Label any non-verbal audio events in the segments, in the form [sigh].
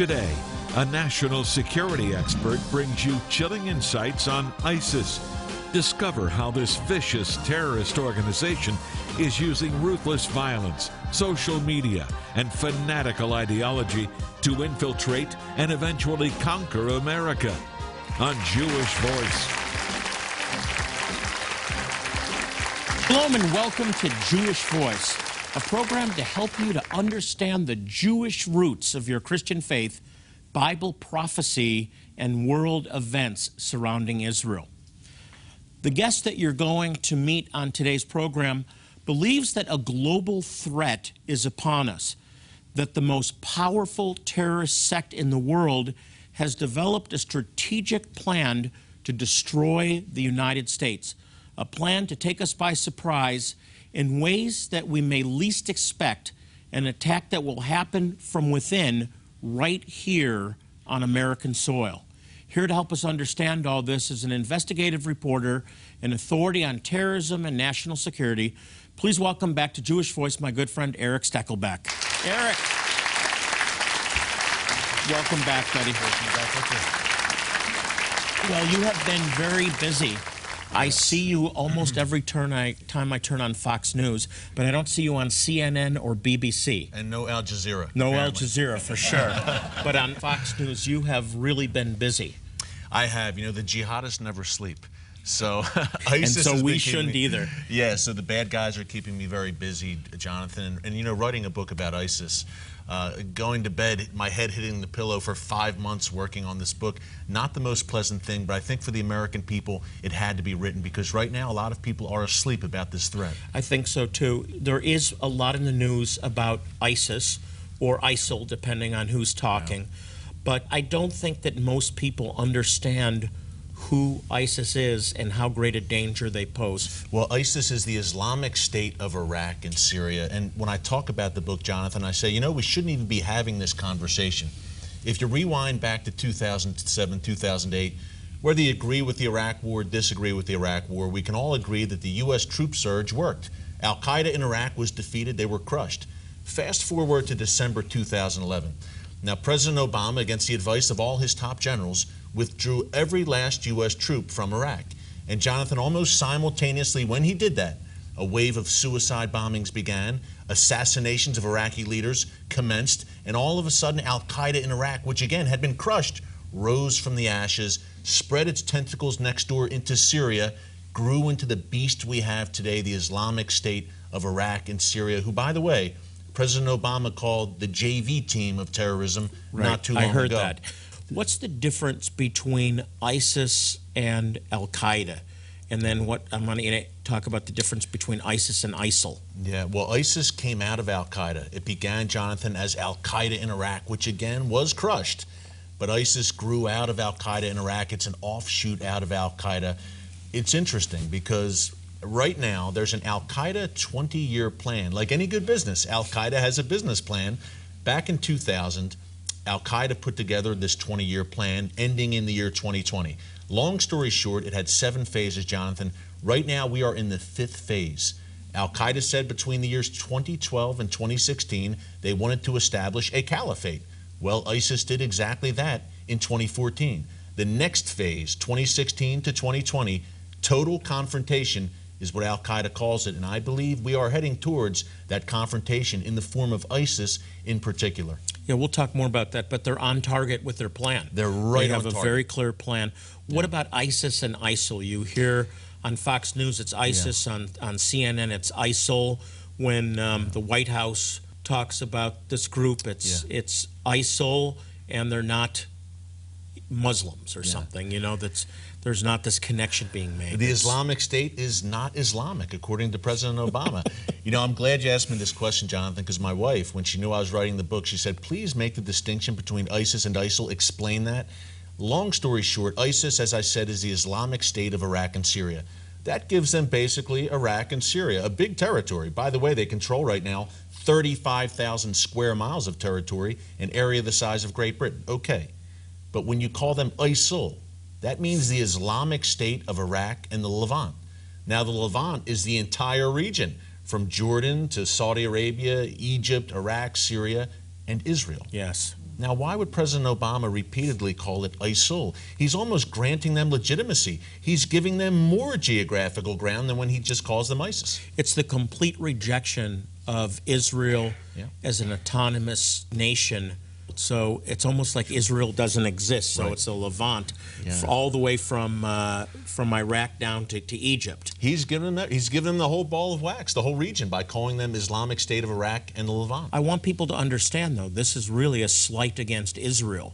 Today, a national security expert brings you chilling insights on ISIS. Discover how this vicious terrorist organization is using ruthless violence, social media, and fanatical ideology to infiltrate and eventually conquer America. On Jewish Voice. Shalom and welcome to Jewish Voice, a program to help you to understand the Jewish roots of your Christian faith, Bible prophecy, and world events surrounding Israel. The guest that you're going to meet on today's program believes that a global threat is upon us, that the most powerful terrorist sect in the world has developed a strategic plan to destroy the United States, a plan to take us by surprise in ways that we may least expect, an attack that will happen from within right here on American soil. Here to help us understand all this is an investigative reporter, an authority on terrorism and national security. Please welcome back to Jewish Voice my good friend Eric Stakelbeck. Eric, Welcome back, buddy. Well, you have been very busy. I see you almost [clears throat] every turn I, time I turn on Fox News, but I don't see you on CNN or BBC. And no Al Jazeera. No Al. Jazeera for sure. [laughs] but on Fox News, you have really been busy. I have. You know, the jihadists never sleep. So [laughs] And so we shouldn't me- either. Yeah, so the bad guys are keeping me very busy, Jonathan. And, and you know, writing a book about ISIS, uh, going to bed, my head hitting the pillow for five months working on this book, not the most pleasant thing, but I think for the American people, it had to be written because right now a lot of people are asleep about this threat. I think so too. There is a lot in the news about ISIS or ISIL, depending on who's talking. But I don't think that most people understand who ISIS is and how great a danger they pose. Well, ISIS is the Islamic State of Iraq and Syria. And when I talk about the book, Jonathan, I say, you know, we shouldn't even be having this conversation. If you rewind back to 2007, 2008, whether you agree with the Iraq War, disagree with the Iraq War, we can all agree that the U.S. troop surge worked. Al Qaeda in Iraq was defeated, they were crushed. Fast forward to December 2011. Now, President Obama, against the advice of all his top generals, withdrew every last U.S. troop from Iraq. And Jonathan, almost simultaneously when he did that, a wave of suicide bombings began, assassinations of Iraqi leaders commenced, and all of a sudden, Al Qaeda in Iraq, which again had been crushed, rose from the ashes, spread its tentacles next door into Syria, grew into the beast we have today, the Islamic State of Iraq and Syria, who, by the way, President Obama called the JV team of terrorism not too long ago. I heard ago. that. What's the difference between ISIS and Al Qaeda? And then what I'm going to talk about the difference between ISIS and ISIL. Yeah, well, ISIS came out of Al Qaeda. It began, Jonathan, as Al Qaeda in Iraq, which again was crushed. But ISIS grew out of Al Qaeda in Iraq. It's an offshoot out of Al Qaeda. It's interesting because right now there's an Al Qaeda 20 year plan. Like any good business, Al Qaeda has a business plan. Back in 2000, Al Qaeda put together this 20 year plan ending in the year 2020. Long story short, it had seven phases, Jonathan. Right now, we are in the fifth phase. Al Qaeda said between the years 2012 and 2016 they wanted to establish a caliphate. Well, ISIS did exactly that in 2014. The next phase, 2016 to 2020, total confrontation is what Al Qaeda calls it, and I believe we are heading towards that confrontation in the form of ISIS in particular. Yeah, we'll talk more about that, but they're on target with their plan. They're right They have a target. very clear plan. What about ISIS and ISIL? You hear on Fox News it's ISIS, on, on CNN it's ISIL. When um, the White House talks about this group, it's it's ISIL, and they're not Muslims or something. You know, that's there's not this connection being made. The Islamic State is not Islamic, according to President Obama. [laughs] you know, I'm glad you asked me this question, Jonathan, because my wife, when she knew I was writing the book, she said, please make the distinction between ISIS and ISIL. Explain that. Long story short, ISIS, as I said, is the Islamic State of Iraq and Syria. That gives them basically Iraq and Syria, a big territory. By the way, they control right now 35,000 square miles of territory, an area the size of Great Britain. Okay. But when you call them ISIL, that means the Islamic State of Iraq and the Levant. Now, the Levant is the entire region from Jordan to Saudi Arabia, Egypt, Iraq, Syria, and Israel. Yes. Now, why would President Obama repeatedly call it ISIL? He's almost granting them legitimacy. He's giving them more geographical ground than when he just calls them ISIS. It's the complete rejection of Israel Yeah. as an autonomous nation. So it's almost like Israel doesn't exist. So Right. it's a Levant, Yeah. all the way from uh, from Iraq down to, to Egypt. He's given them he's given them the whole ball of wax, the whole region, by calling them Islamic State of Iraq and the Levant. I want people to understand, though, this is really a slight against Israel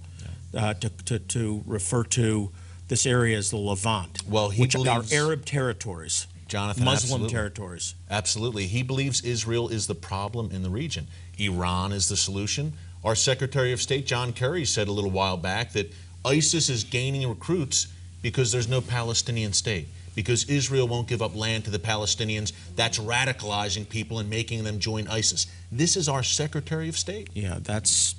uh, to, to, to refer to this area as the Levant, Well, which believes- are Arab territories, Jonathan, Muslim absolutely. territories. Absolutely. He believes Israel is the problem in the region. Iran is the solution. Our Secretary of State, John Kerry, said a little while back that ISIS is gaining recruits because there's no Palestinian state. Because Israel won't give up land to the Palestinians, that's radicalizing people and making them join ISIS. This is our Secretary of State. Yeah, that's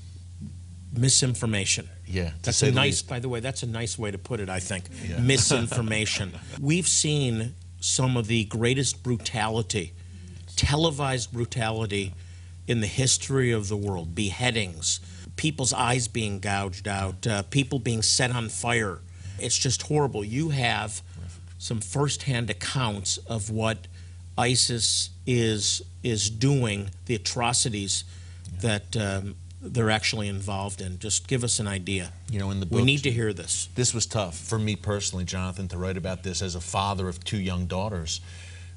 misinformation. Yeah, That's a nice, least. by the way, that's a nice way to put it, I think. Yeah. [laughs] Misinformation. We've seen some of the greatest brutality, televised brutality in the history of the world beheadings, people's eyes being gouged out, uh, people being set on fire. It's just horrible. You have some firsthand accounts of what ISIS is is doing, the atrocities that um, they're actually involved in. Just give us an idea. You know, in the We need to hear this. This was tough for me personally, Jonathan, to write about this as a father of two young daughters.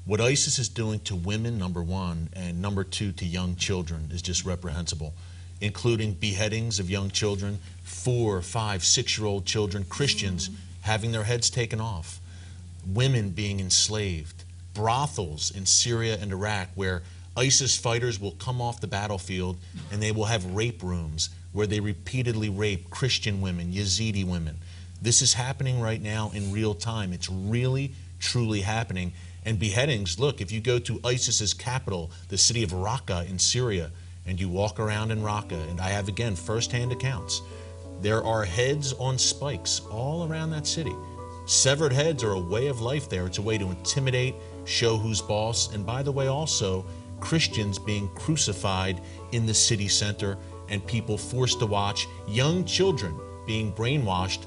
What ISIS is doing to women, number one, and number two, to young children is just reprehensible, including beheadings of young children, four, five, six year old children, Christians having their heads taken off, women being enslaved, brothels in Syria and Iraq where ISIS fighters will come off the battlefield and they will have rape rooms where they repeatedly rape Christian women, Yazidi women. This is happening right now in real time. It's really, truly happening. And beheadings, look, if you go to ISIS's capital, the city of Raqqa in Syria, and you walk around in Raqqa, and I have again firsthand accounts, there are heads on spikes all around that city. Severed heads are a way of life there. It's a way to intimidate, show who's boss, and by the way, also Christians being crucified in the city center and people forced to watch, young children being brainwashed,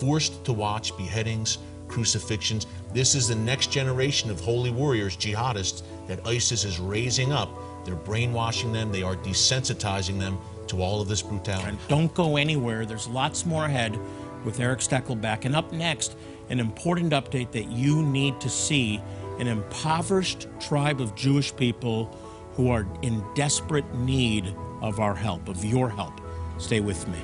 forced to watch beheadings, crucifixions. This is the next generation of holy warriors, jihadists, that ISIS is raising up. They're brainwashing them, they are desensitizing them to all of this brutality. And don't go anywhere. There's lots more ahead with Eric Stakelbeck. And up next, an important update that you need to see an impoverished tribe of Jewish people who are in desperate need of our help, of your help. Stay with me.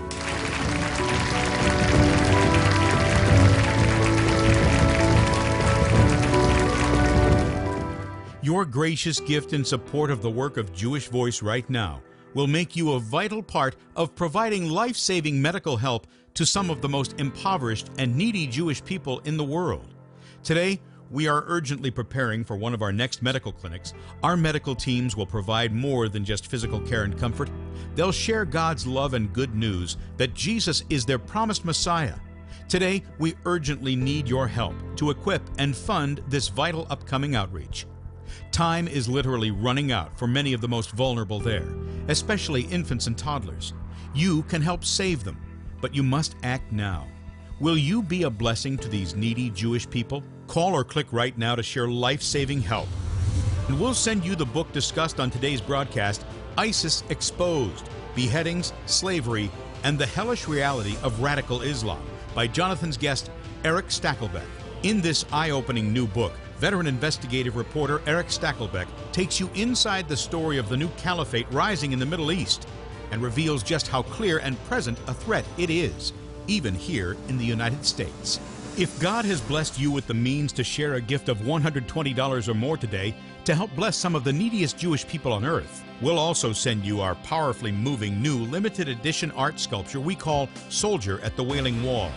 Your gracious gift in support of the work of Jewish Voice right now will make you a vital part of providing life saving medical help to some of the most impoverished and needy Jewish people in the world. Today, we are urgently preparing for one of our next medical clinics. Our medical teams will provide more than just physical care and comfort. They'll share God's love and good news that Jesus is their promised Messiah. Today, we urgently need your help to equip and fund this vital upcoming outreach. Time is literally running out for many of the most vulnerable there, especially infants and toddlers. You can help save them, but you must act now. Will you be a blessing to these needy Jewish people? Call or click right now to share life saving help. And we'll send you the book discussed on today's broadcast ISIS Exposed Beheadings, Slavery, and the Hellish Reality of Radical Islam by Jonathan's guest, Eric Stakelbeck. In this eye opening new book, veteran investigative reporter Eric Stakelbeck takes you inside the story of the new caliphate rising in the Middle East and reveals just how clear and present a threat it is, even here in the United States. If God has blessed you with the means to share a gift of $120 or more today to help bless some of the neediest Jewish people on earth, we'll also send you our powerfully moving new limited edition art sculpture we call Soldier at the Wailing Wall.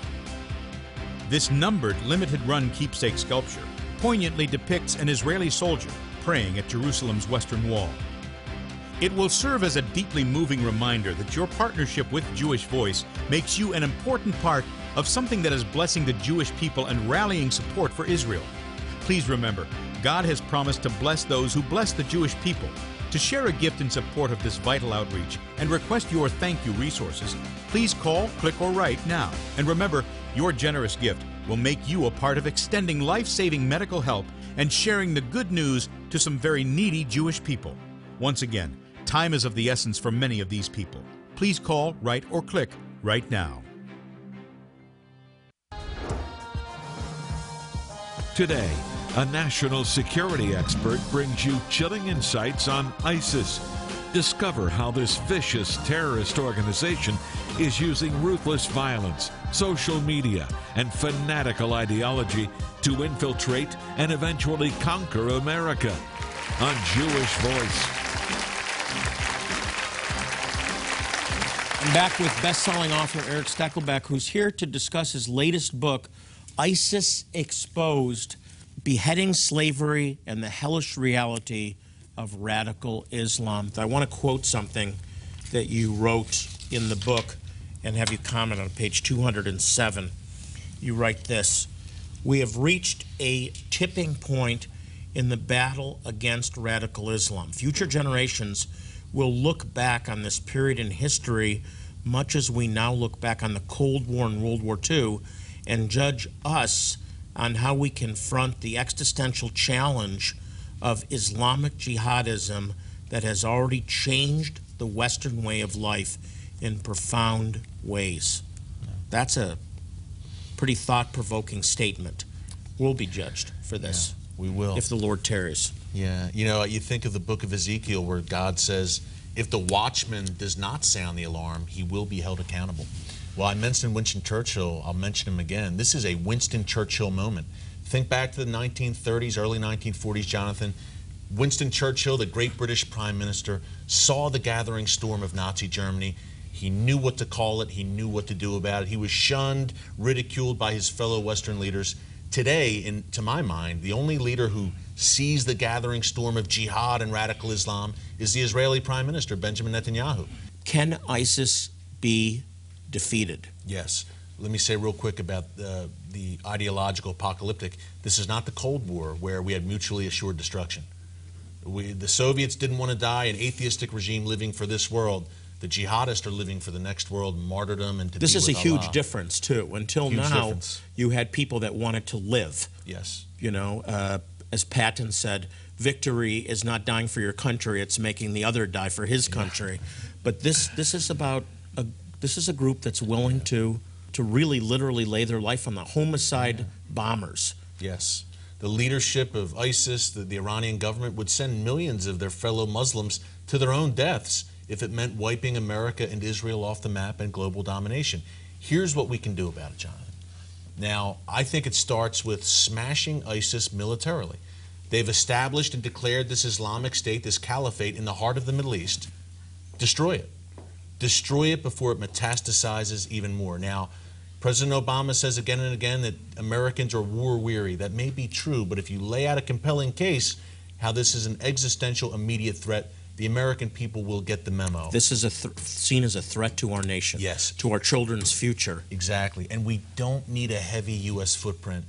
This numbered limited run keepsake sculpture poignantly depicts an Israeli soldier praying at Jerusalem's western wall. It will serve as a deeply moving reminder that your partnership with Jewish Voice makes you an important part of something that is blessing the Jewish people and rallying support for Israel. Please remember, God has promised to bless those who bless the Jewish people. To share a gift in support of this vital outreach and request your thank you resources, please call, click, or write now. And remember, your generous gift will make you a part of extending life saving medical help and sharing the good news to some very needy Jewish people. Once again, time is of the essence for many of these people. Please call, write, or click right now. Today, a national security expert brings you chilling insights on ISIS. Discover how this vicious terrorist organization is using ruthless violence, social media, and fanatical ideology to infiltrate and eventually conquer America. On Jewish Voice. I'm back with best-selling author Eric Stakelbeck, who's here to discuss his latest book, ISIS Exposed: Beheading Slavery and the Hellish Reality of Radical Islam. I want to quote something that you wrote in the book and have you comment on page 207. You write this We have reached a tipping point in the battle against radical Islam. Future generations will look back on this period in history much as we now look back on the Cold War and World War II and judge us on how we confront the existential challenge of Islamic jihadism that has already changed the Western way of life in profound ways. That's a pretty thought provoking statement. We'll be judged for this. Yeah, we will. If the Lord tarries. Yeah. You know, you think of the book of Ezekiel where God says, if the watchman does not sound the alarm, he will be held accountable. Well, I mentioned Winston Churchill. I'll mention him again. This is a Winston Churchill moment. Think back to the 1930s, early 1940s, Jonathan. Winston Churchill, the great British Prime Minister, saw the gathering storm of Nazi Germany. He knew what to call it, he knew what to do about it. He was shunned, ridiculed by his fellow Western leaders. Today, in, to my mind, the only leader who sees the gathering storm of jihad and radical Islam is the Israeli Prime Minister, Benjamin Netanyahu. Can ISIS be defeated? Yes. Let me say real quick about uh, the ideological apocalyptic. This is not the Cold War where we had mutually assured destruction. We, the Soviets didn't want to die, an atheistic regime living for this world. The jihadists are living for the next world, martyrdom, and to This is a huge Allah. difference, too. Until Huge now, difference. you had people that wanted to live. Yes. You know, uh, as Patton said, victory is not dying for your country; it's making the other die for his country. But this this is about a this is a group that's willing to to really literally lay their life on the homicide bombers. Yes. The leadership of ISIS, the, the Iranian government, would send millions of their fellow Muslims to their own deaths if it meant wiping America and Israel off the map and global domination. Here's what we can do about it, Jonathan. Now, I think it starts with smashing ISIS militarily. They've established and declared this Islamic State, this caliphate in the heart of the Middle East. Destroy it. Destroy it before it metastasizes even more. Now, President Obama says again and again that Americans are war weary. That may be true, but if you lay out a compelling case how this is an existential immediate threat, the American people will get the memo. This is a th- seen as a threat to our nation, Yes. to our children's future. Exactly. And we don't need a heavy U.S. footprint.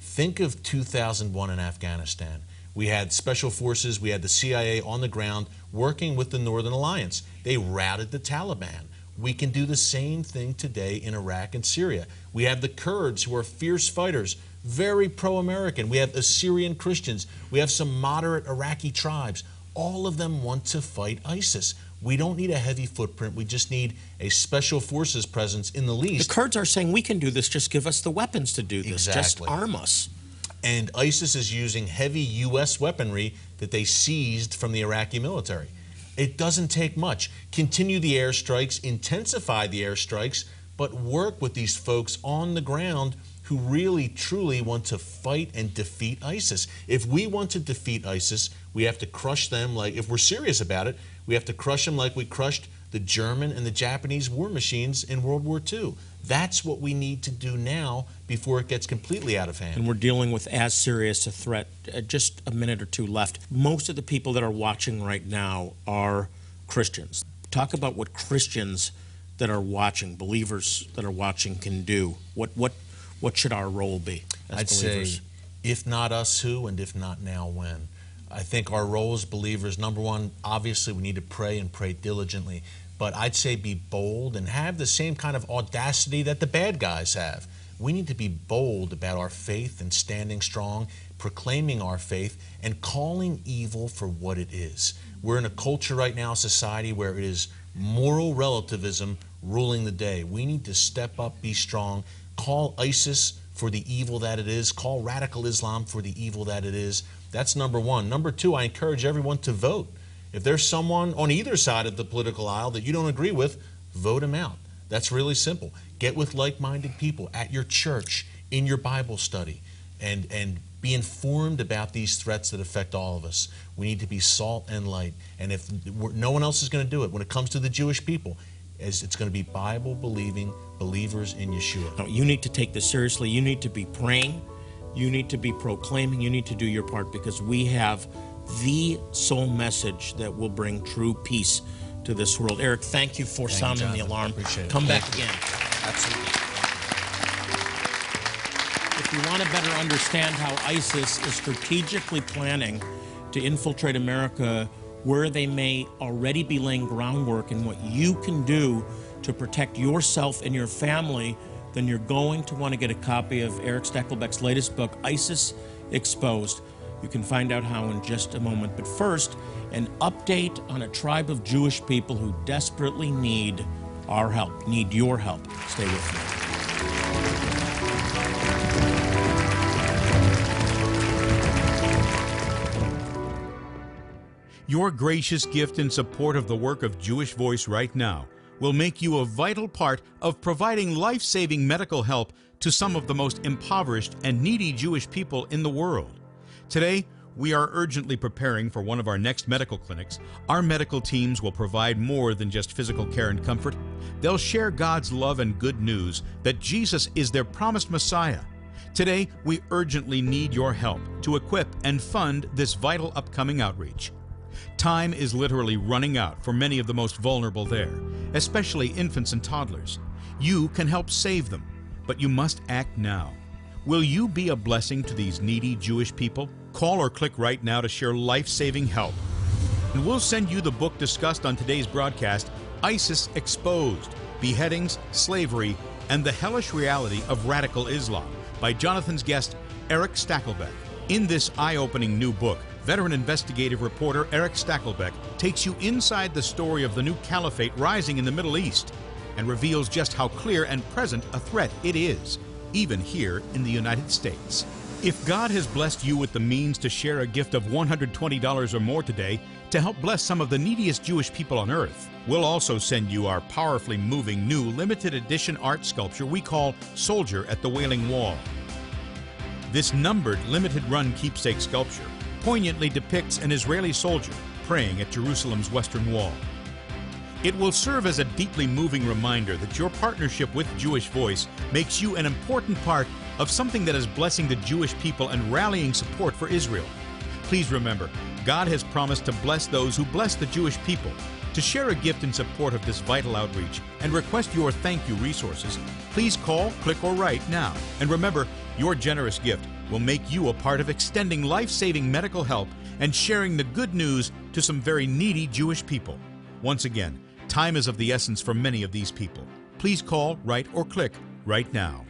Think of 2001 in Afghanistan. We had special forces, we had the CIA on the ground working with the Northern Alliance. They routed the Taliban. We can do the same thing today in Iraq and Syria. We have the Kurds who are fierce fighters, very pro American. We have Assyrian Christians. We have some moderate Iraqi tribes. All of them want to fight ISIS. We don't need a heavy footprint. We just need a special forces presence in the least. The. Kurds are saying we can do this. Just give us the weapons to do this. Exactly. Just arm us. And ISIS is using heavy U.S. weaponry that they seized from the Iraqi military. It doesn't take much. Continue the airstrikes, intensify the airstrikes, but work with these folks on the ground who really, truly want to fight and defeat ISIS. If we want to defeat ISIS, we have to crush them like, if we're serious about it, we have to crush them like we crushed the German and the Japanese war machines in World War II. That's what we need to do now before it gets completely out of hand. and we're dealing with as serious a threat. Uh, just a minute or two left. Most of the people that are watching right now are Christians. Talk about what Christians that are watching, believers that are watching, can do. What what what should our role be as I'd believers? say, if not us, who, and if not now, when. I think our role as believers, number one, obviously we need to pray and pray diligently. But I'd say be bold and have the same kind of audacity that the bad guys have. We need to be bold about our faith and standing strong, proclaiming our faith, and calling evil for what it is. We're in a culture right now, society, where it is moral relativism ruling the day. We need to step up, be strong, call ISIS for the evil that it is, call radical Islam for the evil that it is. That's number one. Number two, I encourage everyone to vote. If there's someone on either side of the political aisle that you don't agree with, vote him out. That's really simple. Get with like minded people at your church, in your Bible study, and, and be informed about these threats that affect all of us. We need to be salt and light. And if no one else is going to do it, when it comes to the Jewish people, it's going to be Bible believing believers in Yeshua. No, you need to take this seriously. You need to be praying. You need to be proclaiming. You need to do your part because we have the sole message that will bring true peace to this world. Eric, thank you for thank sounding you, the alarm. Appreciate it. Come thank back you. again. Absolutely. If you want to better understand how ISIS is strategically planning to infiltrate America, where they may already be laying groundwork, and what you can do to protect yourself and your family, then you're going to want to get a copy of Eric Stakelbeck's latest book, ISIS Exposed. You can find out how in just a moment. But first, an update on a tribe of Jewish people who desperately need our help, need your help. Stay with me. Your gracious gift in support of the work of Jewish Voice right now will make you a vital part of providing life saving medical help to some of the most impoverished and needy Jewish people in the world. Today, we are urgently preparing for one of our next medical clinics. Our medical teams will provide more than just physical care and comfort. They'll share God's love and good news that Jesus is their promised Messiah. Today, we urgently need your help to equip and fund this vital upcoming outreach. Time is literally running out for many of the most vulnerable there, especially infants and toddlers. You can help save them, but you must act now. Will you be a blessing to these needy Jewish people? Call or click right now to share life saving help. And we'll send you the book discussed on today's broadcast ISIS Exposed Beheadings, Slavery, and the Hellish Reality of Radical Islam by Jonathan's guest, Eric Stakelbeck. In this eye opening new book, veteran investigative reporter Eric Stakelbeck takes you inside the story of the new caliphate rising in the Middle East and reveals just how clear and present a threat it is, even here in the United States. If God has blessed you with the means to share a gift of $120 or more today to help bless some of the neediest Jewish people on earth, we'll also send you our powerfully moving new limited edition art sculpture we call Soldier at the Wailing Wall. This numbered limited run keepsake sculpture poignantly depicts an Israeli soldier praying at Jerusalem's western wall. It will serve as a deeply moving reminder that your partnership with Jewish Voice makes you an important part of something that is blessing the Jewish people and rallying support for Israel. Please remember, God has promised to bless those who bless the Jewish people. To share a gift in support of this vital outreach and request your thank you resources, please call, click, or write now. And remember, your generous gift will make you a part of extending life saving medical help and sharing the good news to some very needy Jewish people. Once again, time is of the essence for many of these people. Please call, write, or click right now.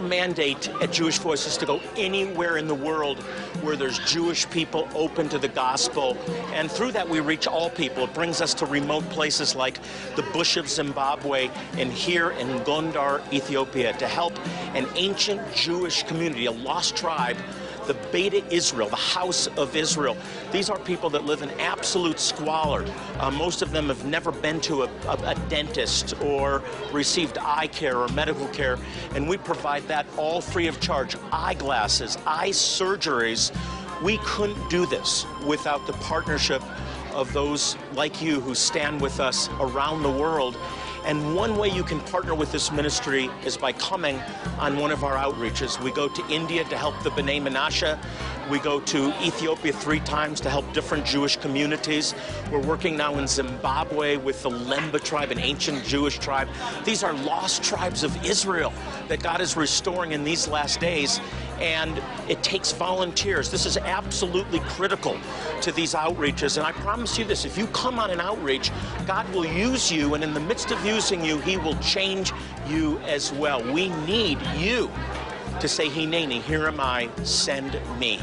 Our mandate at Jewish Voice is to go anywhere in the world where there's Jewish people open to the gospel. And through that, we reach all people. It brings us to remote places like the bush of Zimbabwe and here in Gondar, Ethiopia, to help an ancient Jewish community, a lost tribe the Beta Israel, the House of Israel. These are people that live in absolute squalor. Uh, most of them have never been to a, a, a dentist or received eye care or medical care, and we provide that all free of charge. Eyeglasses, eye surgeries. We couldn't do this without the partnership of those like you who stand with us around the world And one way you can partner with this ministry is by coming on one of our outreaches. We go to India to help the B'nai Menashe. We go to Ethiopia three times to help different Jewish communities. We're working now in Zimbabwe with the Lemba tribe, an ancient Jewish tribe. These are lost tribes of Israel that God is restoring in these last days and it takes volunteers. This is absolutely critical to these outreaches. And I promise you this if you come on an outreach, God will use you, and in the midst of using you, He will change you as well. We need you to say, Hineni, here am I, send me.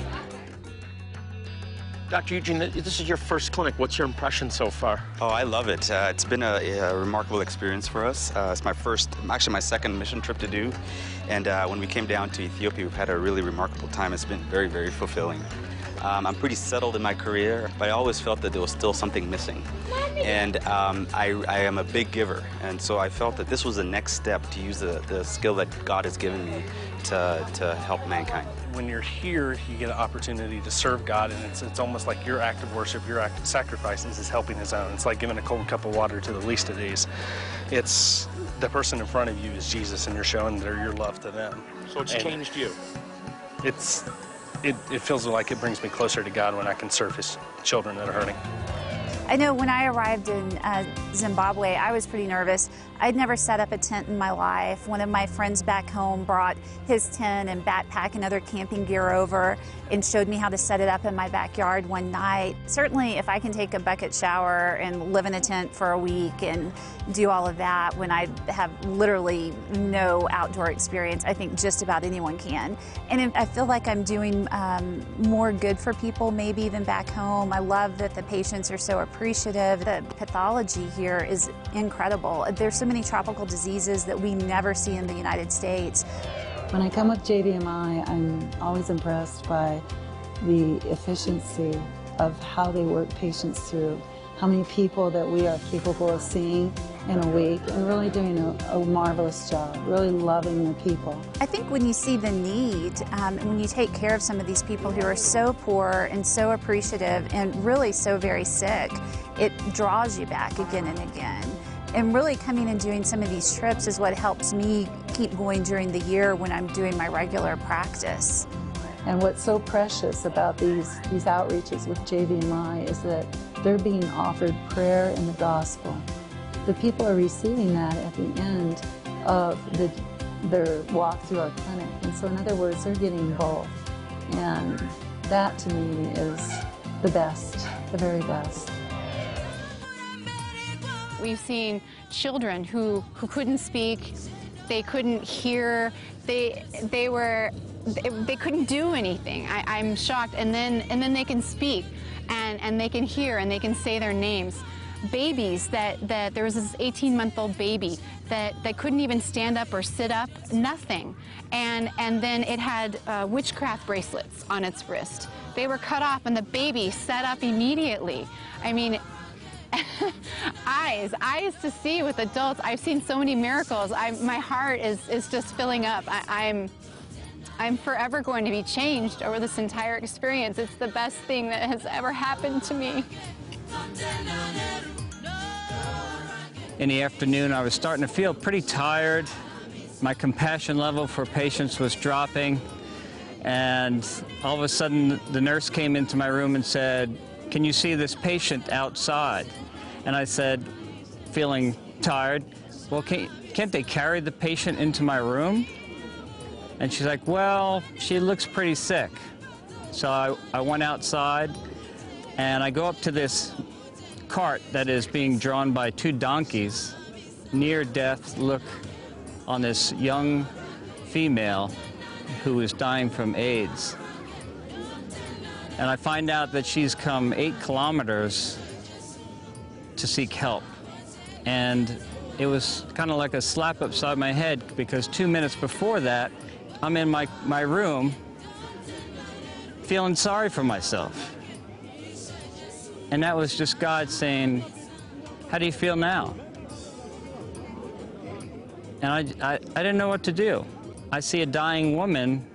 Dr. Eugene, this is your first clinic. What's your impression so far? Oh, I love it. Uh, it's been a, a, remarkable experience for us. Uh, it's my first, actually my second mission trip to do. And uh, when we came down to Ethiopia, we've had a really remarkable time. It's been very, very fulfilling. Um, I'm pretty settled in my career, but I always felt that there was still something missing. And um, I, I, am a big giver, and so I felt that this was the next step to use the, the skill that God has given me to, to help mankind. When you're here, you get an opportunity to serve God, and it's, it's almost like your act of worship, your act of sacrifices is helping His own. It's like giving a cold cup of water to the least of these. It's the person in front of you is Jesus, and you're showing their, your love to them. So it's and changed you. It's it, it feels like it brings me closer to God when I can serve His children that are hurting. I know when I arrived in uh, Zimbabwe, I was pretty nervous. I'd never set up a tent in my life. One of my friends back home brought his tent and backpack and other camping gear over and showed me how to set it up in my backyard one night. Certainly, if I can take a bucket shower and live in a tent for a week and do all of that when I have literally no outdoor experience, I think just about anyone can. And I feel like I'm doing um, more good for people maybe than back home. I love that the patients are so appreciative. The pathology here is incredible. There's so many tropical diseases that we never see in the United States. When I come with JVMI, I'm always impressed by the efficiency of how they work patients through, how many people that we are capable of seeing in a week, and really doing a, a marvelous job, really loving the people. I think when you see the need, um, and when you take care of some of these people who are so poor and so appreciative and really so very sick, it draws you back again and again. And really coming and doing some of these trips is what helps me keep going during the year when I'm doing my regular practice. And what's so precious about these, these outreaches with JVMI is that they're being offered prayer and the gospel. The people are receiving that at the end of the, their walk through our clinic. And so, in other words, they're getting both. And that to me is the best, the very best. We've seen children who, who couldn't speak, they couldn't hear, they, they were, they, they couldn't do anything. I, I'm shocked. And then, and then they can speak and, and they can hear and they can say their names babies that, that there was this 18 month old baby that, that couldn't even stand up or sit up, nothing. And, and then it had uh, witchcraft bracelets on its wrist. They were cut off and the baby sat up immediately. I mean, [laughs] eyes, eyes to see with adults. I've seen so many miracles. I, my heart is, is just filling up. I, I'm, I'm forever going to be changed over this entire experience. It's the best thing that has ever happened to me. In the afternoon, I was starting to feel pretty tired. My compassion level for patients was dropping. And all of a sudden, the nurse came into my room and said, can you see this patient outside? And I said, feeling tired, well, can't, can't they carry the patient into my room? And she's like, well, she looks pretty sick. So I, I went outside and I go up to this cart that is being drawn by two donkeys, near death look on this young female who is dying from AIDS and I find out that she's come eight kilometers to seek help. And it was kind of like a slap upside my head because two minutes before that, I'm in my, my room feeling sorry for myself. And that was just God saying, How do you feel now? And I, I, I didn't know what to do. I see a dying woman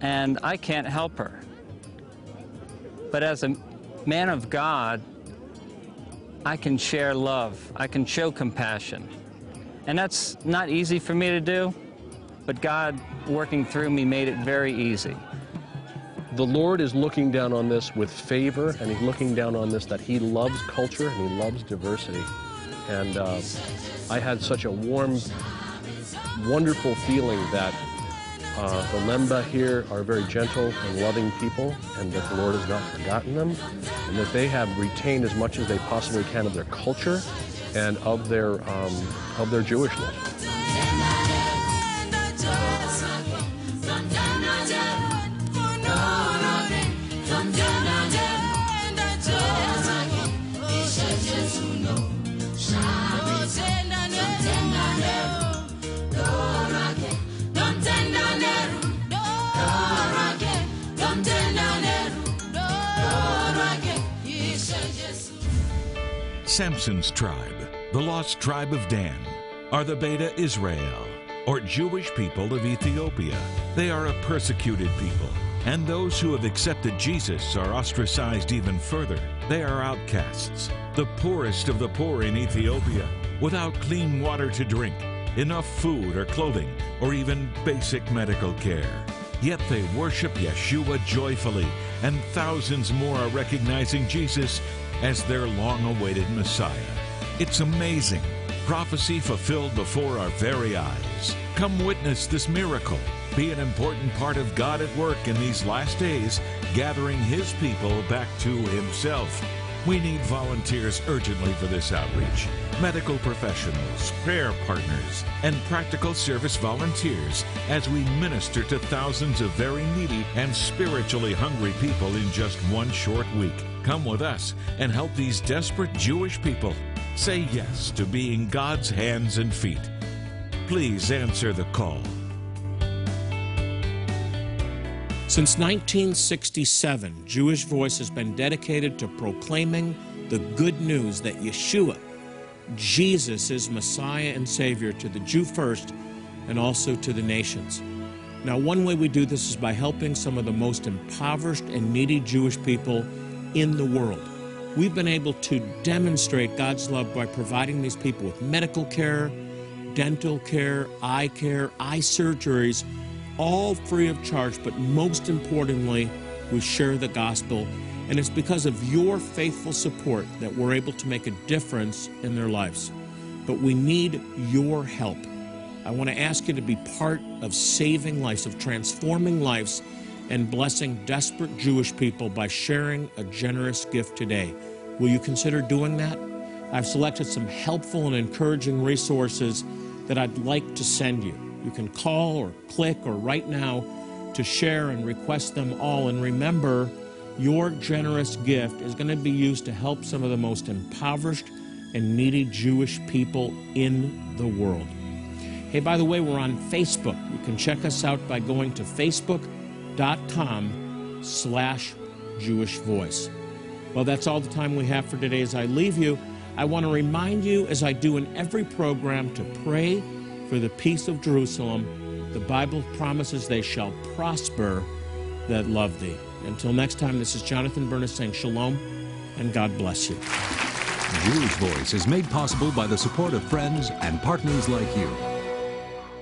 and I can't help her. But as a man of God, I can share love. I can show compassion. And that's not easy for me to do, but God working through me made it very easy. The Lord is looking down on this with favor, and He's looking down on this that He loves culture and He loves diversity. And uh, I had such a warm, wonderful feeling that uh, the Lemba here are very gentle and loving people, and that the Lord has not forgotten them, and that they have retained as much as they possibly can of their culture and of their um, of their Jewishness. Samson's tribe, the lost tribe of Dan, are the Beta Israel, or Jewish people of Ethiopia. They are a persecuted people, and those who have accepted Jesus are ostracized even further. They are outcasts, the poorest of the poor in Ethiopia, without clean water to drink, enough food or clothing, or even basic medical care. Yet they worship Yeshua joyfully, and thousands more are recognizing Jesus as their long awaited Messiah. It's amazing. Prophecy fulfilled before our very eyes. Come witness this miracle. Be an important part of God at work in these last days, gathering His people back to Himself. We need volunteers urgently for this outreach. Medical professionals, prayer partners, and practical service volunteers as we minister to thousands of very needy and spiritually hungry people in just one short week. Come with us and help these desperate Jewish people say yes to being God's hands and feet. Please answer the call. Since 1967, Jewish Voice has been dedicated to proclaiming the good news that Yeshua, Jesus, is Messiah and Savior to the Jew first and also to the nations. Now, one way we do this is by helping some of the most impoverished and needy Jewish people in the world. We've been able to demonstrate God's love by providing these people with medical care, dental care, eye care, eye surgeries, all free of charge, but most importantly, we share the gospel. And it's because of your faithful support that we're able to make a difference in their lives. But we need your help. I want to ask you to be part of saving lives, of transforming lives, and blessing desperate Jewish people by sharing a generous gift today. Will you consider doing that? I've selected some helpful and encouraging resources that I'd like to send you. You can call or click or write now to share and request them all. And remember, your generous gift is going to be used to help some of the most impoverished and needy Jewish people in the world. Hey, by the way, we're on Facebook. You can check us out by going to facebook.com slash Jewish Voice. Well, that's all the time we have for today. As I leave you, I want to remind you, as I do in every program, to pray for the peace of Jerusalem. The Bible promises they shall prosper that love thee. Until next time, this is Jonathan Bernis saying shalom and God bless you. Jewish Voice is made possible by the support of friends and partners like you.